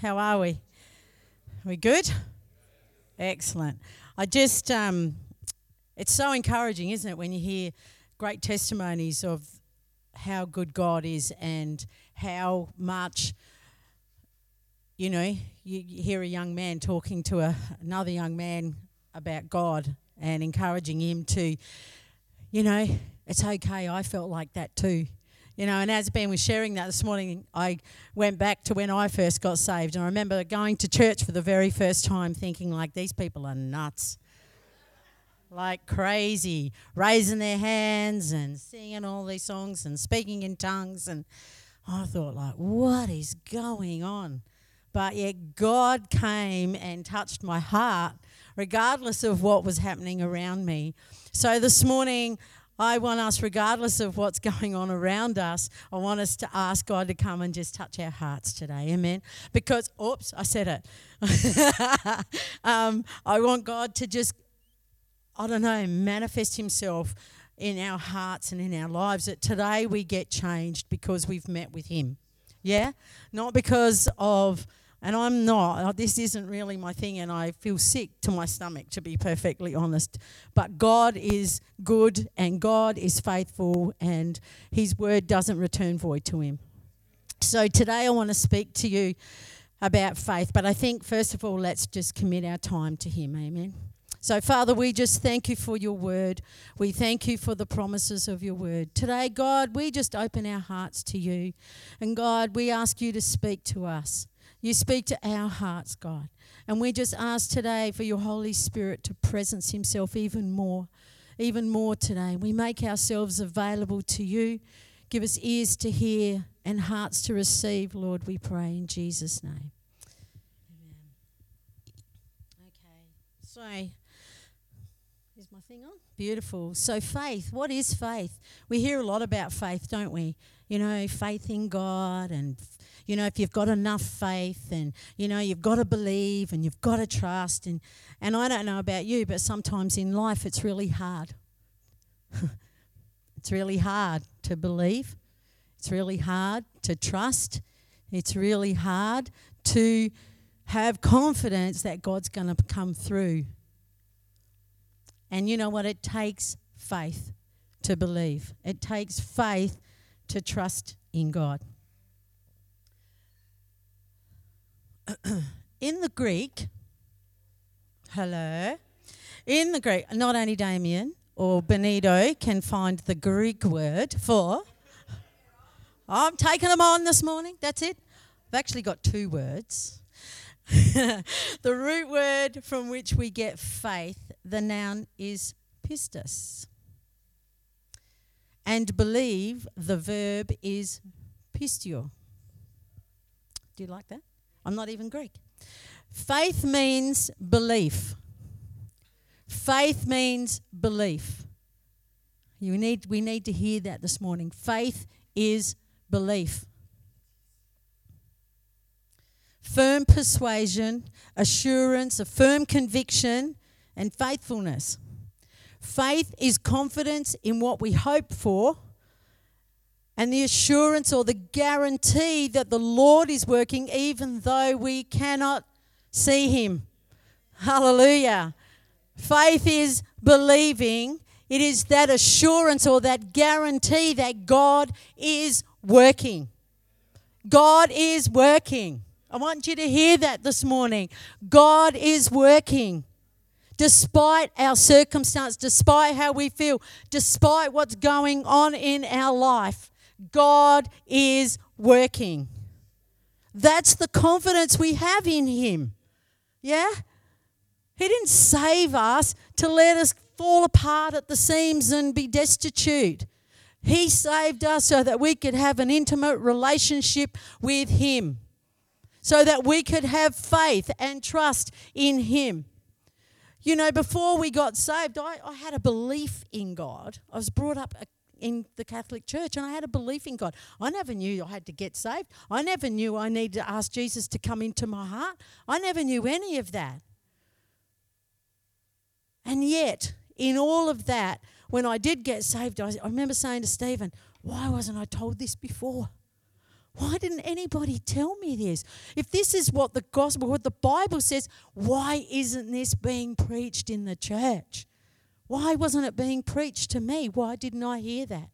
How are we? Are we good? Excellent. I just, um, it's so encouraging, isn't it, when you hear great testimonies of how good God is and how much, you know, you, you hear a young man talking to a, another young man about God and encouraging him to, you know, it's okay. I felt like that too. You know, and as Ben was sharing that this morning, I went back to when I first got saved. And I remember going to church for the very first time thinking, like, these people are nuts. Like crazy, raising their hands and singing all these songs and speaking in tongues. And I thought, like, what is going on? But yet, God came and touched my heart, regardless of what was happening around me. So this morning, I want us, regardless of what's going on around us, I want us to ask God to come and just touch our hearts today. Amen. Because, oops, I said it. um, I want God to just, I don't know, manifest Himself in our hearts and in our lives. That today we get changed because we've met with Him. Yeah? Not because of and I'm not, uh, this isn't really my thing, and I feel sick to my stomach, to be perfectly honest. But God is good, and God is faithful, and His word doesn't return void to Him. So today I want to speak to you about faith, but I think, first of all, let's just commit our time to Him. Amen. So, Father, we just thank you for your word. We thank you for the promises of your word. Today, God, we just open our hearts to you. And God, we ask you to speak to us. You speak to our hearts, God. And we just ask today for your Holy Spirit to presence himself even more, even more today. We make ourselves available to you. Give us ears to hear and hearts to receive, Lord, we pray in Jesus' name. Amen. Okay. So, is my thing on? Beautiful. So, faith. What is faith? We hear a lot about faith, don't we? You know, faith in God and you know, if you've got enough faith and, you know, you've got to believe and you've got to trust. And, and I don't know about you, but sometimes in life it's really hard. it's really hard to believe. It's really hard to trust. It's really hard to have confidence that God's going to come through. And you know what? It takes faith to believe, it takes faith to trust in God. in the Greek, hello, in the Greek, not only Damien or Benito can find the Greek word for. I'm taking them on this morning. That's it. I've actually got two words. the root word from which we get faith, the noun is pistis. And believe, the verb is pistio. Do you like that? I'm not even Greek. Faith means belief. Faith means belief. You need, we need to hear that this morning. Faith is belief. Firm persuasion, assurance, a firm conviction, and faithfulness. Faith is confidence in what we hope for and the assurance or the guarantee that the Lord is working even though we cannot see Him. Hallelujah. Faith is believing, it is that assurance or that guarantee that God is working. God is working. I want you to hear that this morning. God is working. Despite our circumstance, despite how we feel, despite what's going on in our life, God is working. That's the confidence we have in Him. Yeah? He didn't save us to let us fall apart at the seams and be destitute. He saved us so that we could have an intimate relationship with Him, so that we could have faith and trust in Him. You know, before we got saved, I, I had a belief in God. I was brought up a in the Catholic Church and I had a belief in God. I never knew I had to get saved. I never knew I needed to ask Jesus to come into my heart. I never knew any of that. And yet, in all of that, when I did get saved, I, I remember saying to Stephen, Why wasn't I told this before? Why didn't anybody tell me this? If this is what the gospel, what the Bible says, why isn't this being preached in the church? Why wasn't it being preached to me? Why didn't I hear that?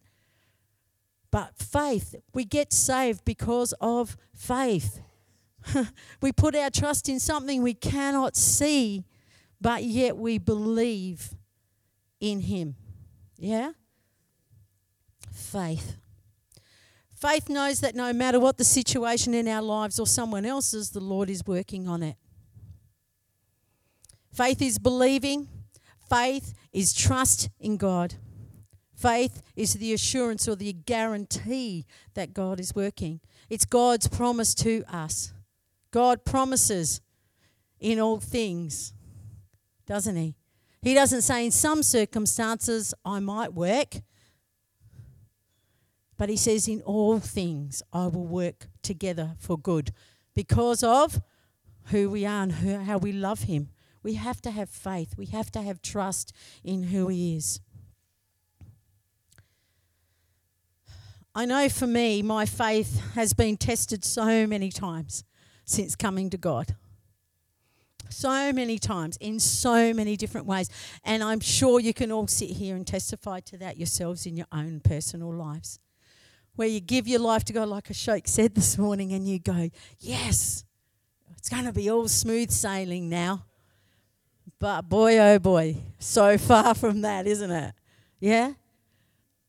But faith, we get saved because of faith. we put our trust in something we cannot see, but yet we believe in Him. Yeah? Faith. Faith knows that no matter what the situation in our lives or someone else's, the Lord is working on it. Faith is believing, faith is trust in God. Faith is the assurance or the guarantee that God is working. It's God's promise to us. God promises in all things, doesn't He? He doesn't say in some circumstances I might work, but He says in all things I will work together for good because of who we are and how we love Him. We have to have faith, we have to have trust in who He is. I know for me, my faith has been tested so many times since coming to God. So many times, in so many different ways. And I'm sure you can all sit here and testify to that yourselves in your own personal lives. Where you give your life to God, like a Ashok said this morning, and you go, Yes, it's going to be all smooth sailing now. But boy, oh boy, so far from that, isn't it? Yeah?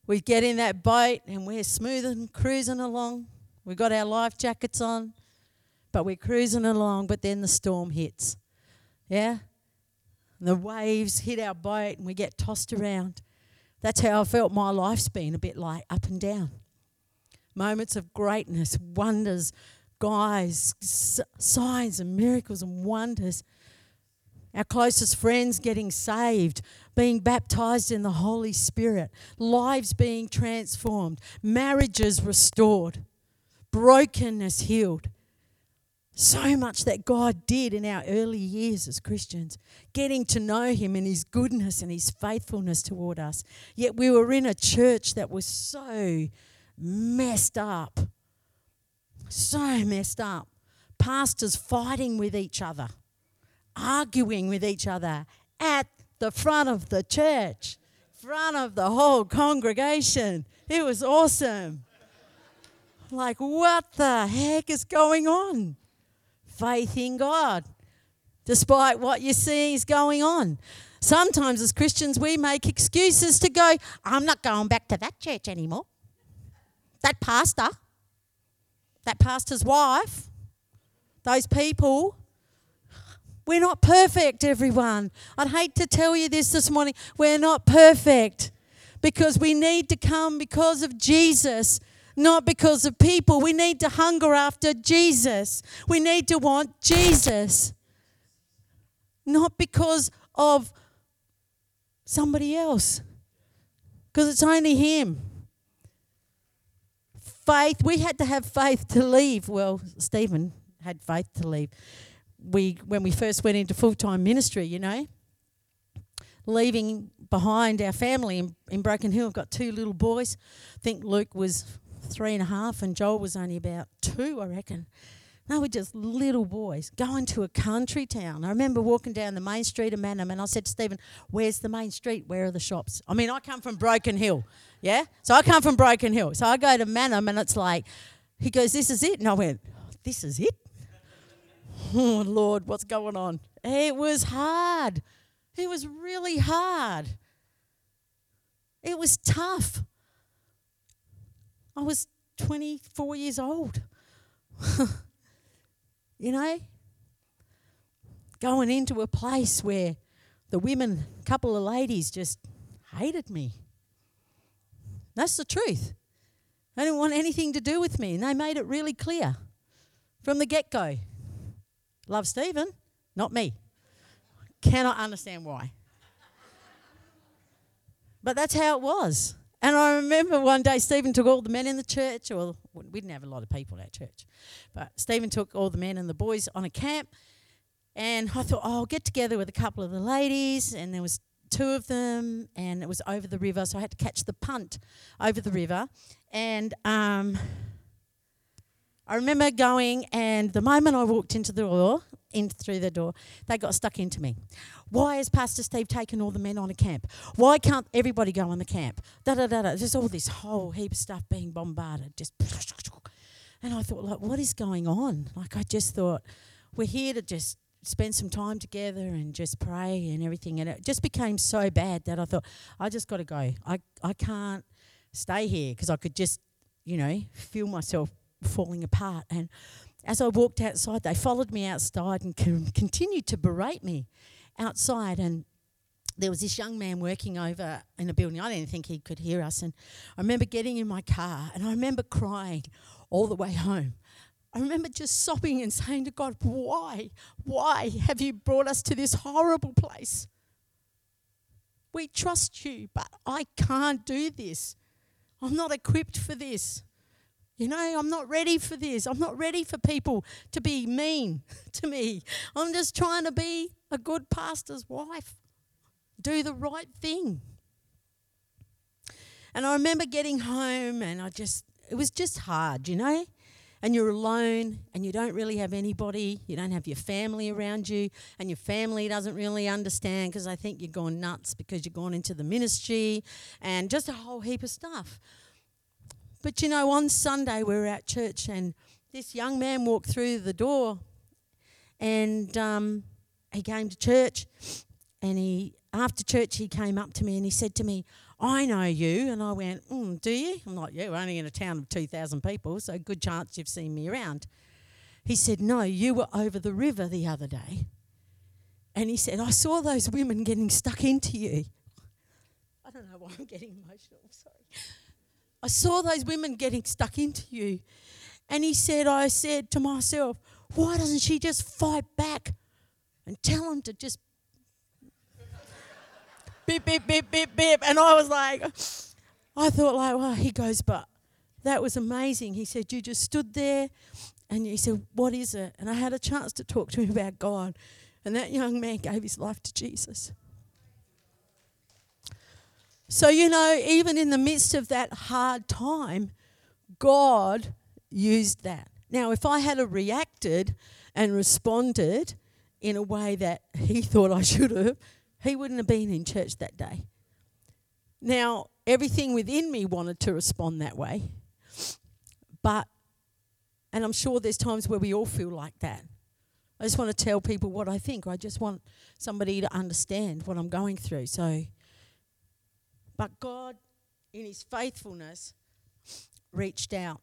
We get in that boat and we're smooth and cruising along. We've got our life jackets on, but we're cruising along, but then the storm hits. Yeah? And the waves hit our boat and we get tossed around. That's how I felt my life's been a bit like up and down. Moments of greatness, wonders, guys, signs and miracles and wonders our closest friends getting saved, being baptized in the Holy Spirit, lives being transformed, marriages restored, brokenness healed. So much that God did in our early years as Christians, getting to know Him and His goodness and His faithfulness toward us. Yet we were in a church that was so messed up. So messed up. Pastors fighting with each other arguing with each other at the front of the church, front of the whole congregation. It was awesome. Like, what the heck is going on? Faith in God, despite what you see is going on. Sometimes, as Christians, we make excuses to go, I'm not going back to that church anymore. That pastor, that pastor's wife, those people, we're not perfect, everyone. I'd hate to tell you this this morning. We're not perfect because we need to come because of Jesus, not because of people. We need to hunger after Jesus. We need to want Jesus, not because of somebody else, because it's only Him. Faith, we had to have faith to leave. Well, Stephen had faith to leave we when we first went into full time ministry, you know, leaving behind our family in, in Broken Hill. I've got two little boys. I think Luke was three and a half and Joel was only about two, I reckon. No, we're just little boys going to a country town. I remember walking down the main street of Mannum and I said to Stephen, Where's the main street? Where are the shops? I mean, I come from Broken Hill, yeah? So I come from Broken Hill. So I go to Mannum and it's like, he goes, This is it. And I went, This is it? oh, Lord, what's going on? It was hard. It was really hard. It was tough. I was 24 years old. you know? Going into a place where the women, a couple of ladies, just hated me. That's the truth. They didn't want anything to do with me, and they made it really clear from the get go. Love Stephen, not me. Cannot understand why. But that's how it was. And I remember one day Stephen took all the men in the church, or we didn't have a lot of people at church, but Stephen took all the men and the boys on a camp. And I thought, oh, I'll get together with a couple of the ladies, and there was two of them, and it was over the river, so I had to catch the punt over the river. And um, I remember going, and the moment I walked into the door, in through the door, they got stuck into me. Why has Pastor Steve taken all the men on a camp? Why can't everybody go on the camp? Da da da da. There's all this whole heap of stuff being bombarded. Just, and I thought, like, what is going on? Like, I just thought, we're here to just spend some time together and just pray and everything. And it just became so bad that I thought, I just got to go. I, I can't stay here because I could just, you know, feel myself falling apart. And as I walked outside, they followed me outside and con- continued to berate me outside. And there was this young man working over in a building. I didn't think he could hear us. And I remember getting in my car and I remember crying all the way home. I remember just sobbing and saying to God, Why? Why have you brought us to this horrible place? We trust you, but I can't do this. I'm not equipped for this. You know, I'm not ready for this. I'm not ready for people to be mean to me. I'm just trying to be a good pastor's wife, do the right thing. And I remember getting home and I just, it was just hard, you know? and you're alone and you don't really have anybody, you don't have your family around you, and your family doesn't really understand because I think you're gone nuts because you're gone into the ministry and just a whole heap of stuff. But you know, on Sunday we were at church and this young man walked through the door and um, he came to church and he after church he came up to me and he said to me I know you. And I went, mm, Do you? I'm like, Yeah, we're only in a town of 2,000 people, so good chance you've seen me around. He said, No, you were over the river the other day. And he said, I saw those women getting stuck into you. I don't know why I'm getting emotional, i'm sorry. I saw those women getting stuck into you. And he said, I said to myself, why doesn't she just fight back and tell them to just beep, beep, beep, beep, beep. And I was like, I thought, like, well, he goes, but that was amazing. He said, You just stood there and he said, What is it? And I had a chance to talk to him about God. And that young man gave his life to Jesus. So, you know, even in the midst of that hard time, God used that. Now, if I had reacted and responded in a way that he thought I should have, he wouldn't have been in church that day. Now, everything within me wanted to respond that way. But, and I'm sure there's times where we all feel like that. I just want to tell people what I think. I just want somebody to understand what I'm going through. So, but God, in His faithfulness, reached out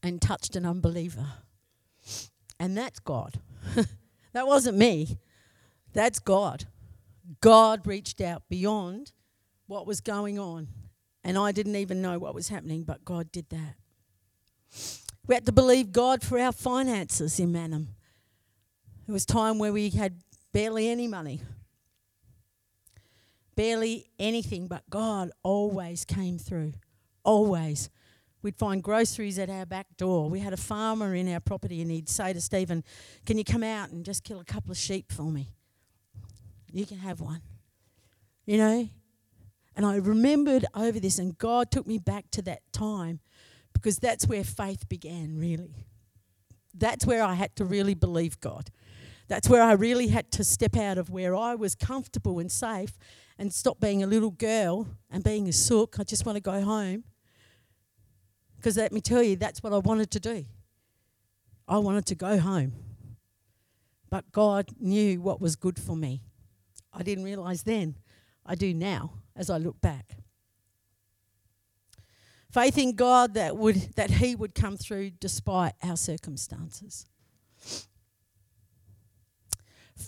and touched an unbeliever. And that's God. that wasn't me, that's God. God reached out beyond what was going on. And I didn't even know what was happening, but God did that. We had to believe God for our finances in Mannum. There was time where we had barely any money. Barely anything, but God always came through. Always. We'd find groceries at our back door. We had a farmer in our property, and he'd say to Stephen, Can you come out and just kill a couple of sheep for me? You can have one. You know? And I remembered over this, and God took me back to that time because that's where faith began, really. That's where I had to really believe God. That's where I really had to step out of where I was comfortable and safe and stop being a little girl and being a sook. I just want to go home. Because let me tell you, that's what I wanted to do. I wanted to go home. But God knew what was good for me. I didn't realize then. I do now as I look back. Faith in God that would that he would come through despite our circumstances.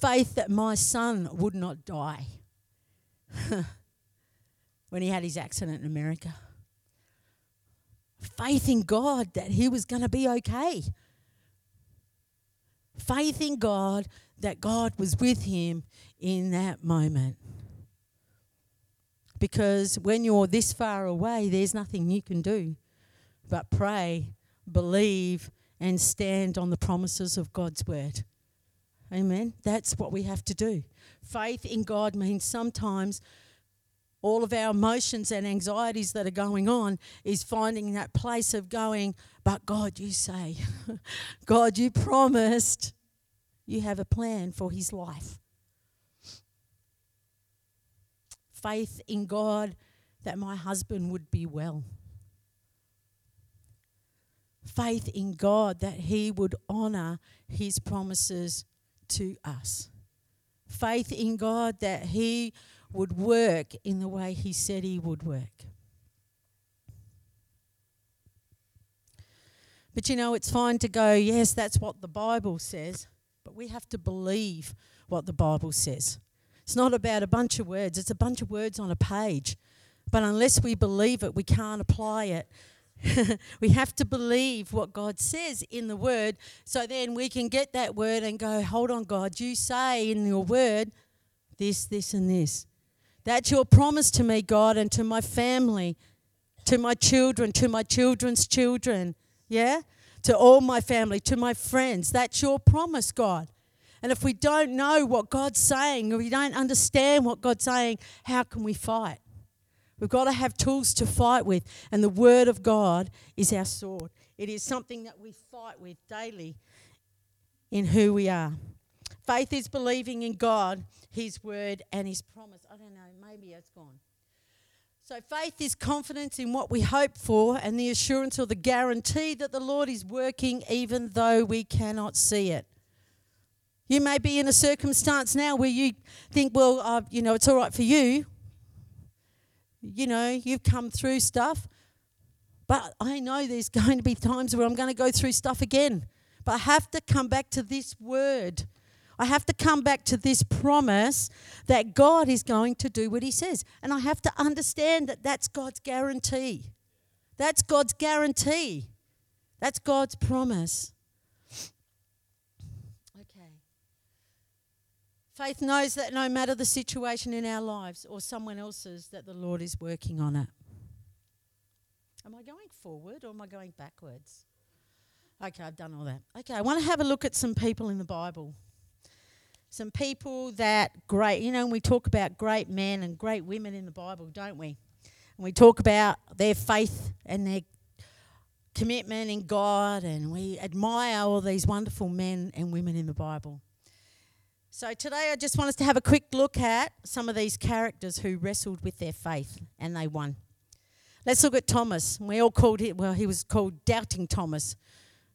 Faith that my son would not die when he had his accident in America. Faith in God that he was going to be okay. Faith in God that God was with him in that moment. Because when you're this far away, there's nothing you can do but pray, believe, and stand on the promises of God's word. Amen. That's what we have to do. Faith in God means sometimes all of our emotions and anxieties that are going on is finding that place of going, but God, you say, God, you promised you have a plan for his life. Faith in God that my husband would be well. Faith in God that he would honor his promises to us. Faith in God that he would work in the way he said he would work. But you know, it's fine to go, yes, that's what the Bible says, but we have to believe what the Bible says. It's not about a bunch of words, it's a bunch of words on a page. But unless we believe it, we can't apply it. we have to believe what God says in the word so then we can get that word and go, hold on, God, you say in your word this, this, and this. That's your promise to me, God, and to my family, to my children, to my children's children. Yeah? To all my family, to my friends. That's your promise, God. And if we don't know what God's saying, or we don't understand what God's saying, how can we fight? We've got to have tools to fight with, and the Word of God is our sword. It is something that we fight with daily in who we are. Faith is believing in God, His Word, and His promise. I don't know, maybe it's gone. So, faith is confidence in what we hope for and the assurance or the guarantee that the Lord is working even though we cannot see it. You may be in a circumstance now where you think, well, uh, you know, it's all right for you. You know, you've come through stuff. But I know there's going to be times where I'm going to go through stuff again. But I have to come back to this word. I have to come back to this promise that God is going to do what He says. And I have to understand that that's God's guarantee. That's God's guarantee. That's God's promise. Faith knows that no matter the situation in our lives or someone else's, that the Lord is working on it. Am I going forward or am I going backwards? Okay, I've done all that. Okay, I want to have a look at some people in the Bible. Some people that great, you know, we talk about great men and great women in the Bible, don't we? And we talk about their faith and their commitment in God, and we admire all these wonderful men and women in the Bible. So today I just want us to have a quick look at some of these characters who wrestled with their faith and they won. Let's look at Thomas. We all called him, well, he was called Doubting Thomas,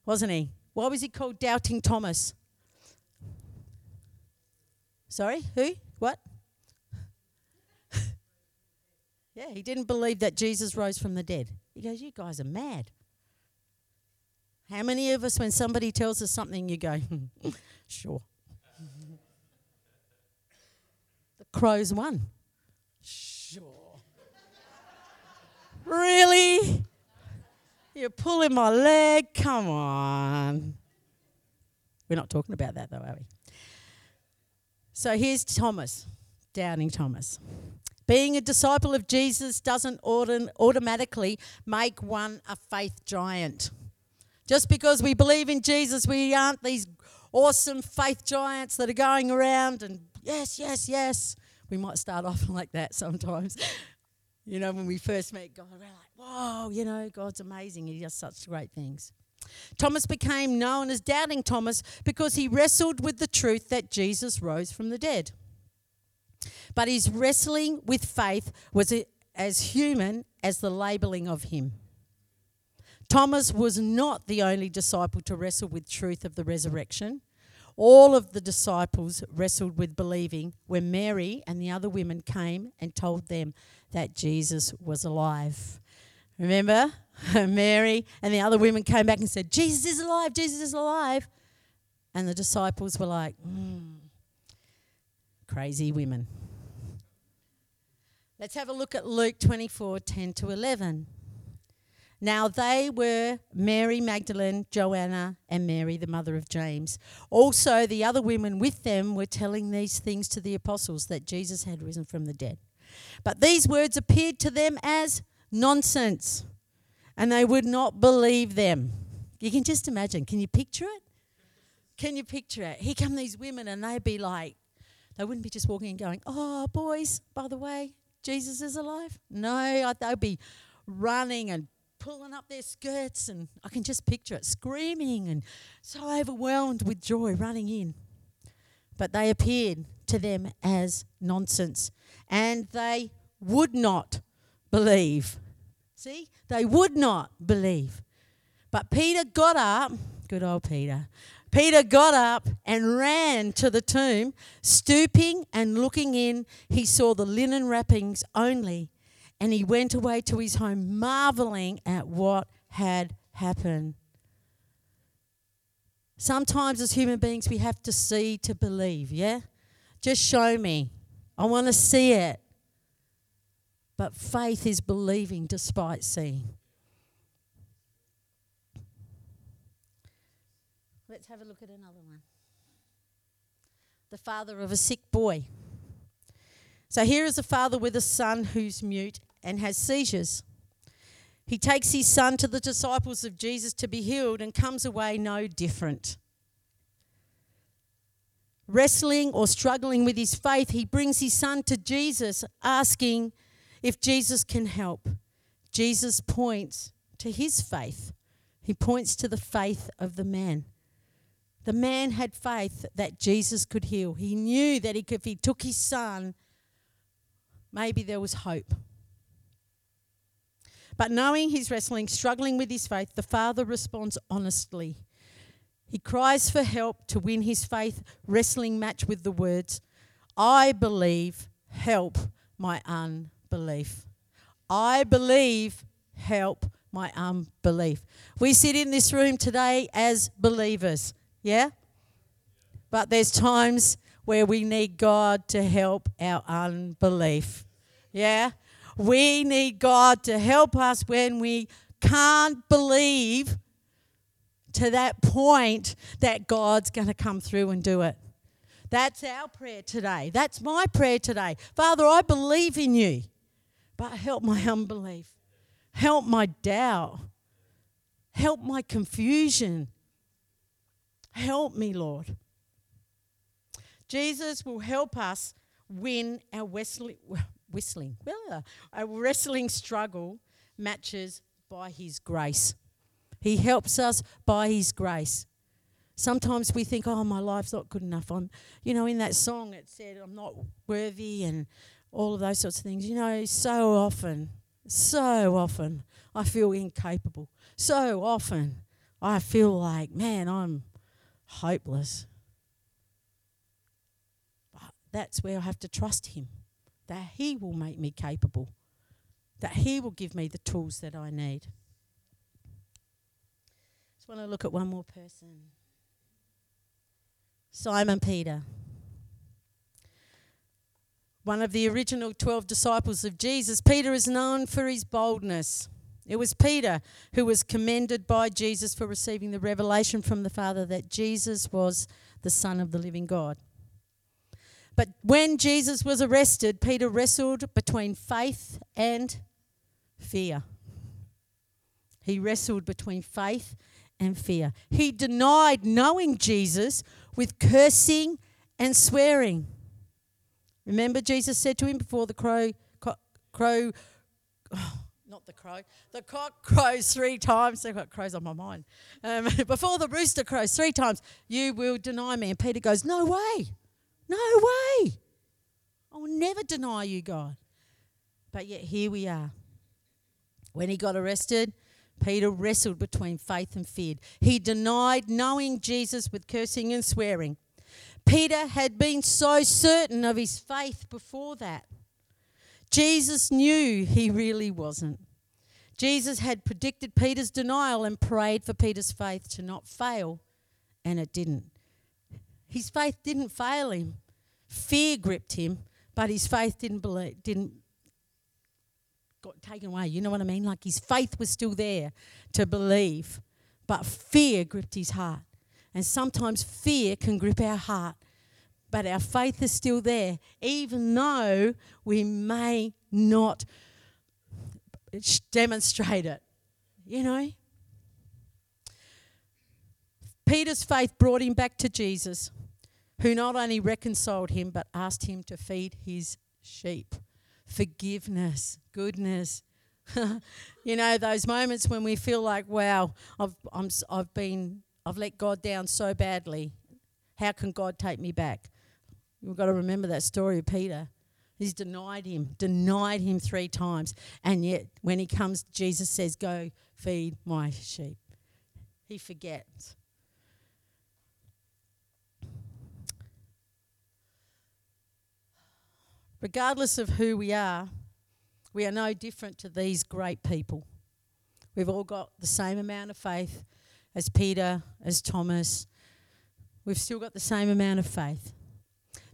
wasn't he? Why was he called Doubting Thomas? Sorry, who? What? yeah, he didn't believe that Jesus rose from the dead. He goes, You guys are mad. How many of us, when somebody tells us something, you go, hmm, Sure. Crows won. Sure. really? You're pulling my leg? Come on. We're not talking about that though, are we? So here's Thomas, doubting Thomas. Being a disciple of Jesus doesn't automatically make one a faith giant. Just because we believe in Jesus, we aren't these awesome faith giants that are going around and yes, yes, yes. We might start off like that sometimes. you know, when we first meet God, we're like, whoa, you know, God's amazing. He does such great things. Thomas became known as Doubting Thomas because he wrestled with the truth that Jesus rose from the dead. But his wrestling with faith was as human as the labeling of him. Thomas was not the only disciple to wrestle with truth of the resurrection all of the disciples wrestled with believing when Mary and the other women came and told them that Jesus was alive. Remember? Mary and the other women came back and said, Jesus is alive, Jesus is alive. And the disciples were like, mm, crazy women. Let's have a look at Luke 24 10 to 11. Now they were Mary Magdalene, Joanna, and Mary, the mother of James. Also, the other women with them were telling these things to the apostles that Jesus had risen from the dead. But these words appeared to them as nonsense, and they would not believe them. You can just imagine. Can you picture it? Can you picture it? Here come these women, and they'd be like, they wouldn't be just walking and going, Oh, boys, by the way, Jesus is alive? No, they'd be running and pulling up their skirts, and I can just picture it screaming and so overwhelmed with joy running in. But they appeared to them as nonsense, and they would not believe. See, they would not believe. But Peter got up, good old Peter. Peter got up and ran to the tomb. Stooping and looking in, he saw the linen wrappings only, and he went away to his home, marveling at what had happened. Sometimes, as human beings, we have to see to believe, yeah? Just show me. I want to see it. But faith is believing despite seeing. Let's have a look at another one. The father of a sick boy. So here is a father with a son who's mute and has seizures. He takes his son to the disciples of Jesus to be healed and comes away no different. Wrestling or struggling with his faith, he brings his son to Jesus, asking if Jesus can help. Jesus points to his faith, he points to the faith of the man. The man had faith that Jesus could heal. He knew that if he took his son, maybe there was hope. But knowing he's wrestling, struggling with his faith, the father responds honestly. He cries for help to win his faith wrestling match with the words, I believe, help my unbelief. I believe, help my unbelief. We sit in this room today as believers. Yeah? But there's times where we need God to help our unbelief. Yeah? We need God to help us when we can't believe to that point that God's going to come through and do it. That's our prayer today. That's my prayer today. Father, I believe in you, but help my unbelief. Help my doubt. Help my confusion. Help me, Lord. Jesus will help us win our whistling, whistling, a wrestling struggle matches by His grace. He helps us by His grace. Sometimes we think, oh, my life's not good enough. I'm, you know, in that song it said, I'm not worthy and all of those sorts of things. You know, so often, so often I feel incapable. So often I feel like, man, I'm hopeless. But that's where I have to trust Him, that He will make me capable, that He will give me the tools that I need. Just want to look at one more person Simon Peter. One of the original 12 disciples of Jesus, Peter is known for his boldness. It was Peter who was commended by Jesus for receiving the revelation from the Father that Jesus was the Son of the living God. But when Jesus was arrested, Peter wrestled between faith and fear. He wrestled between faith and fear. He denied knowing Jesus with cursing and swearing. Remember, Jesus said to him before the crow, crow, oh, not the crow. The cock crows three times. I've got crows on my mind. Um, before the rooster crows three times, you will deny me. And Peter goes, No way. No way. I will never deny you, God. But yet here we are. When he got arrested, Peter wrestled between faith and fear. He denied knowing Jesus with cursing and swearing. Peter had been so certain of his faith before that. Jesus knew he really wasn't. Jesus had predicted Peter's denial and prayed for Peter's faith to not fail, and it didn't. His faith didn't fail him. Fear gripped him, but his faith didn't believe, didn't got taken away. You know what I mean? Like his faith was still there to believe, but fear gripped his heart. And sometimes fear can grip our heart, but our faith is still there, even though we may not demonstrate it. You know? Peter's faith brought him back to Jesus, who not only reconciled him, but asked him to feed his sheep. forgiveness, goodness. you know, those moments when we feel like, wow, I've, I'm, I've been, I've let God down so badly. How can God take me back? We've got to remember that story of Peter. He's denied him, denied him three times. And yet, when he comes, Jesus says, Go feed my sheep. He forgets. Regardless of who we are, we are no different to these great people. We've all got the same amount of faith as Peter, as Thomas. We've still got the same amount of faith.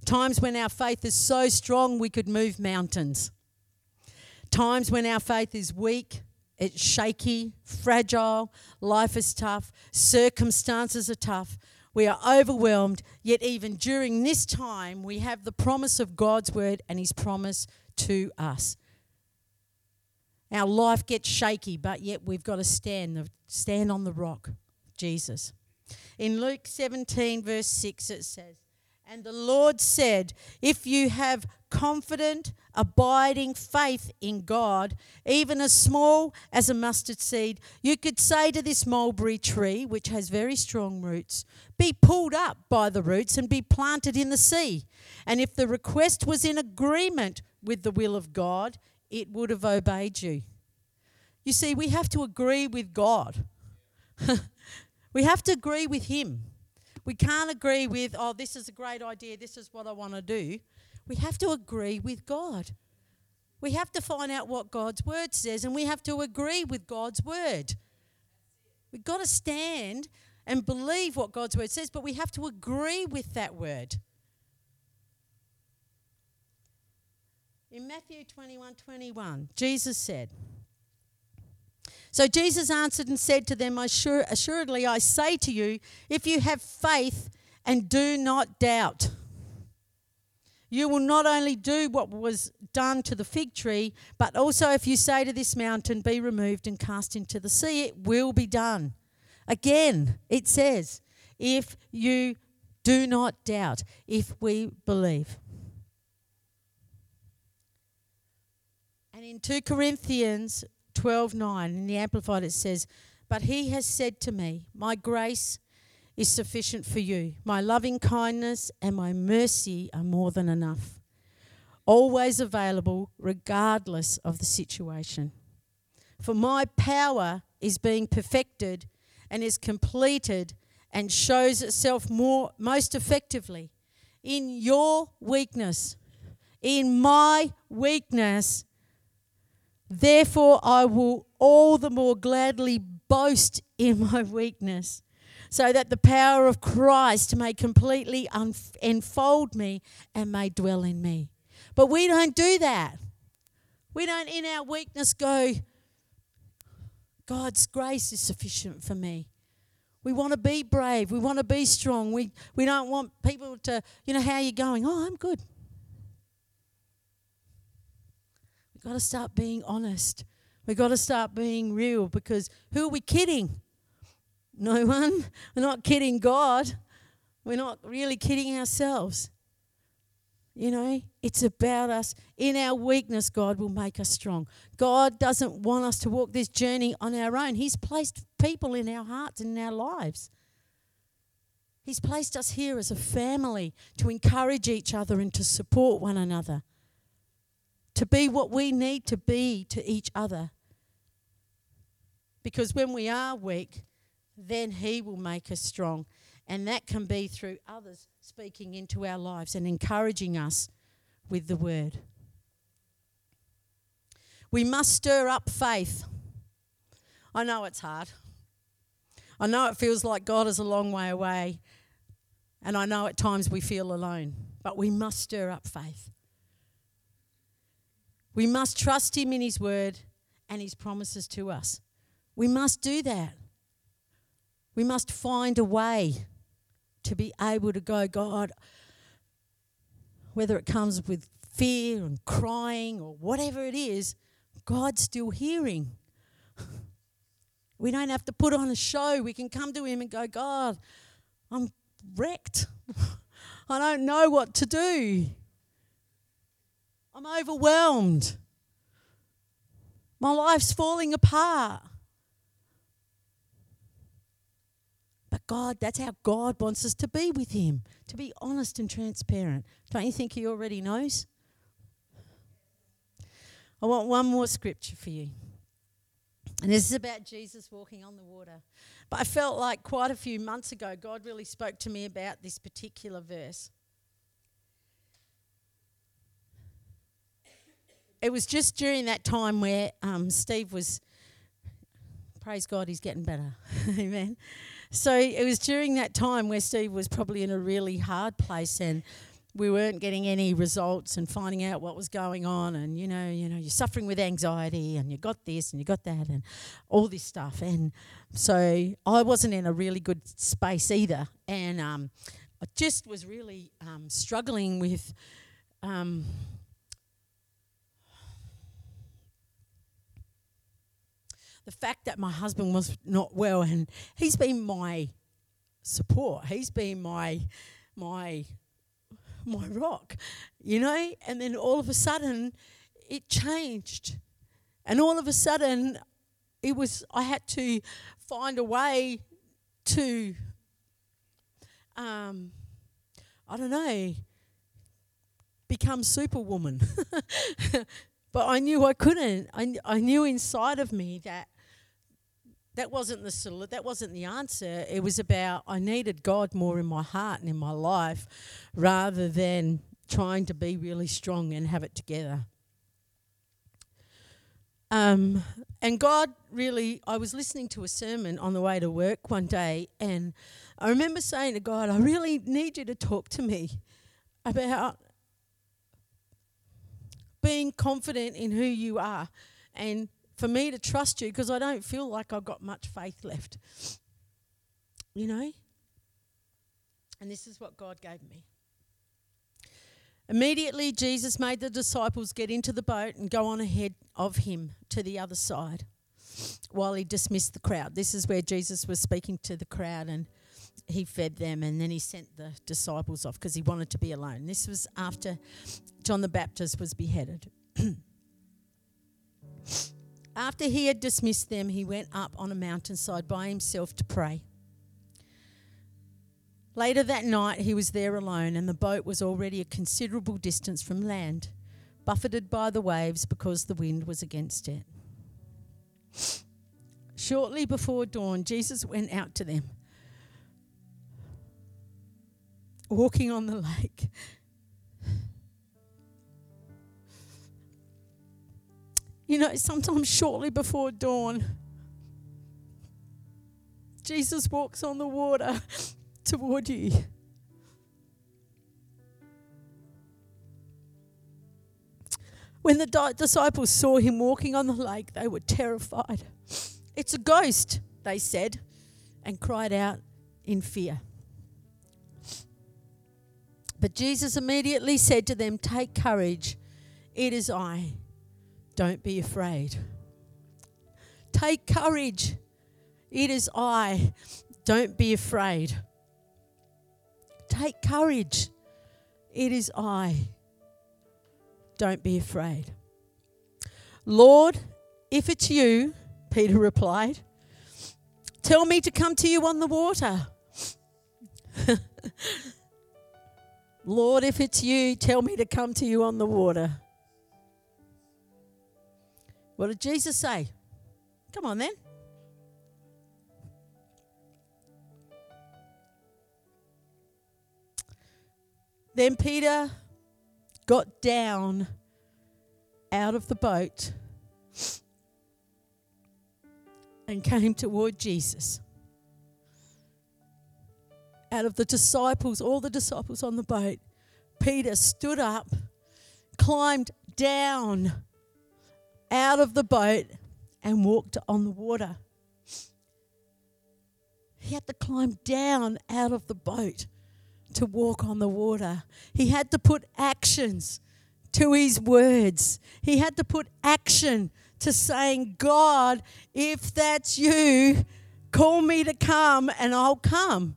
Times when our faith is so strong we could move mountains. Times when our faith is weak, it's shaky, fragile, life is tough, circumstances are tough. We are overwhelmed, yet, even during this time, we have the promise of God's word and His promise to us. Our life gets shaky, but yet we've got to stand, stand on the rock, Jesus. In Luke 17, verse 6, it says, And the Lord said, If you have confident, abiding faith in God, even as small as a mustard seed, you could say to this mulberry tree, which has very strong roots, be pulled up by the roots and be planted in the sea. And if the request was in agreement with the will of God, it would have obeyed you. You see, we have to agree with God. we have to agree with Him. We can't agree with, oh, this is a great idea, this is what I want to do. We have to agree with God. We have to find out what God's word says and we have to agree with God's word. We've got to stand and believe what God's word says, but we have to agree with that word. In Matthew 21 21, Jesus said, So Jesus answered and said to them, Assuredly I say to you, if you have faith and do not doubt, you will not only do what was done to the fig tree, but also if you say to this mountain, Be removed and cast into the sea, it will be done. Again, it says, If you do not doubt, if we believe. And in 2 Corinthians 12 9, in the Amplified, it says, But he has said to me, My grace is sufficient for you. My loving kindness and my mercy are more than enough. Always available, regardless of the situation. For my power is being perfected and is completed and shows itself more most effectively in your weakness in my weakness therefore i will all the more gladly boast in my weakness so that the power of Christ may completely enfold me and may dwell in me. But we don't do that. We don't, in our weakness, go, God's grace is sufficient for me. We want to be brave. We want to be strong. We, we don't want people to, you know, how are you going? Oh, I'm good. We've got to start being honest. We've got to start being real because who are we kidding? No one. We're not kidding God. We're not really kidding ourselves. You know, it's about us. In our weakness, God will make us strong. God doesn't want us to walk this journey on our own. He's placed people in our hearts and in our lives. He's placed us here as a family to encourage each other and to support one another, to be what we need to be to each other. Because when we are weak, then He will make us strong. And that can be through others speaking into our lives and encouraging us with the word. We must stir up faith. I know it's hard. I know it feels like God is a long way away. And I know at times we feel alone. But we must stir up faith. We must trust Him in His word and His promises to us. We must do that. We must find a way to be able to go, God, whether it comes with fear and crying or whatever it is, God's still hearing. We don't have to put on a show. We can come to Him and go, God, I'm wrecked. I don't know what to do. I'm overwhelmed. My life's falling apart. But God, that's how God wants us to be with Him, to be honest and transparent. Don't you think He already knows? I want one more scripture for you. And this is about Jesus walking on the water. But I felt like quite a few months ago, God really spoke to me about this particular verse. It was just during that time where um, Steve was, praise God, he's getting better. Amen. So it was during that time where Steve was probably in a really hard place and we weren't getting any results and finding out what was going on and you know you know you're suffering with anxiety and you got this and you got that and all this stuff and so I wasn't in a really good space either and um, I just was really um, struggling with um, the fact that my husband was not well and he's been my support he's been my my my rock, you know? And then all of a sudden, it changed. And all of a sudden, it was, I had to find a way to, um, I don't know, become superwoman. but I knew I couldn't. I, I knew inside of me that that wasn't the. That wasn't the answer. It was about I needed God more in my heart and in my life, rather than trying to be really strong and have it together. Um, and God really, I was listening to a sermon on the way to work one day, and I remember saying to God, I really need you to talk to me about being confident in who you are and for me to trust you because I don't feel like I've got much faith left. You know? And this is what God gave me. Immediately, Jesus made the disciples get into the boat and go on ahead of him to the other side while he dismissed the crowd. This is where Jesus was speaking to the crowd and he fed them and then he sent the disciples off because he wanted to be alone. This was after John the Baptist was beheaded. After he had dismissed them, he went up on a mountainside by himself to pray. Later that night, he was there alone, and the boat was already a considerable distance from land, buffeted by the waves because the wind was against it. Shortly before dawn, Jesus went out to them, walking on the lake. You know, sometimes shortly before dawn, Jesus walks on the water toward you. When the disciples saw him walking on the lake, they were terrified. It's a ghost, they said, and cried out in fear. But Jesus immediately said to them, Take courage, it is I don't be afraid. Take courage. It is I. Don't be afraid. Take courage. It is I. Don't be afraid. Lord, if it's you, Peter replied, tell me to come to you on the water. Lord, if it's you, tell me to come to you on the water. What did Jesus say? Come on then. Then Peter got down out of the boat and came toward Jesus. Out of the disciples, all the disciples on the boat, Peter stood up, climbed down out of the boat and walked on the water. He had to climb down out of the boat to walk on the water. He had to put actions to his words. He had to put action to saying, God, if that's you, call me to come and I'll come.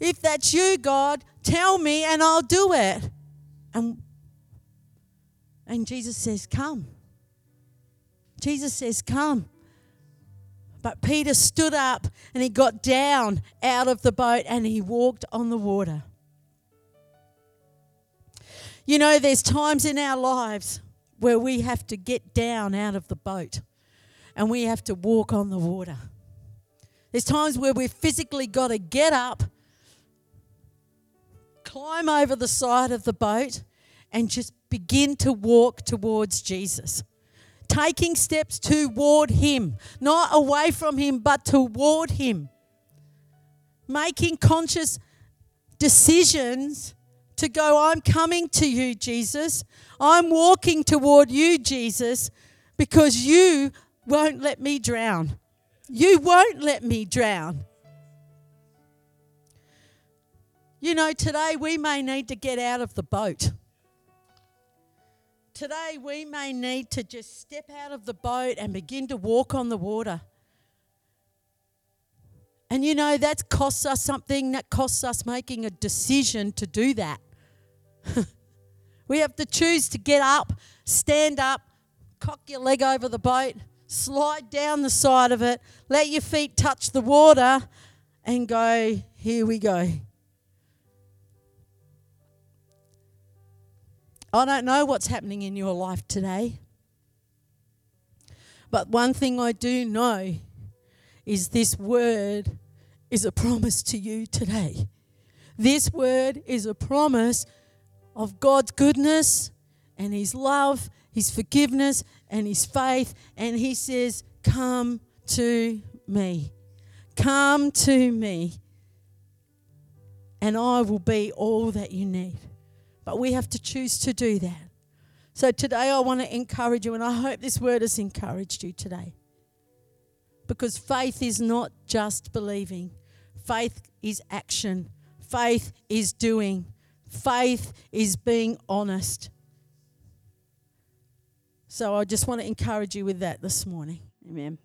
If that's you, God, tell me and I'll do it. And And Jesus says, Come. Jesus says, Come. But Peter stood up and he got down out of the boat and he walked on the water. You know, there's times in our lives where we have to get down out of the boat and we have to walk on the water. There's times where we've physically got to get up, climb over the side of the boat, and just begin to walk towards Jesus. Taking steps toward Him, not away from Him, but toward Him. Making conscious decisions to go, I'm coming to you, Jesus. I'm walking toward you, Jesus, because you won't let me drown. You won't let me drown. You know, today we may need to get out of the boat. Today we may need to just step out of the boat and begin to walk on the water. And you know, that costs us something, that costs us making a decision to do that. we have to choose to get up, stand up, cock your leg over the boat, slide down the side of it, let your feet touch the water, and go, here we go. I don't know what's happening in your life today. But one thing I do know is this word is a promise to you today. This word is a promise of God's goodness and His love, His forgiveness, and His faith. And He says, Come to me. Come to me. And I will be all that you need. But we have to choose to do that. So today I want to encourage you, and I hope this word has encouraged you today. Because faith is not just believing, faith is action, faith is doing. Faith is being honest. So I just want to encourage you with that this morning. Amen.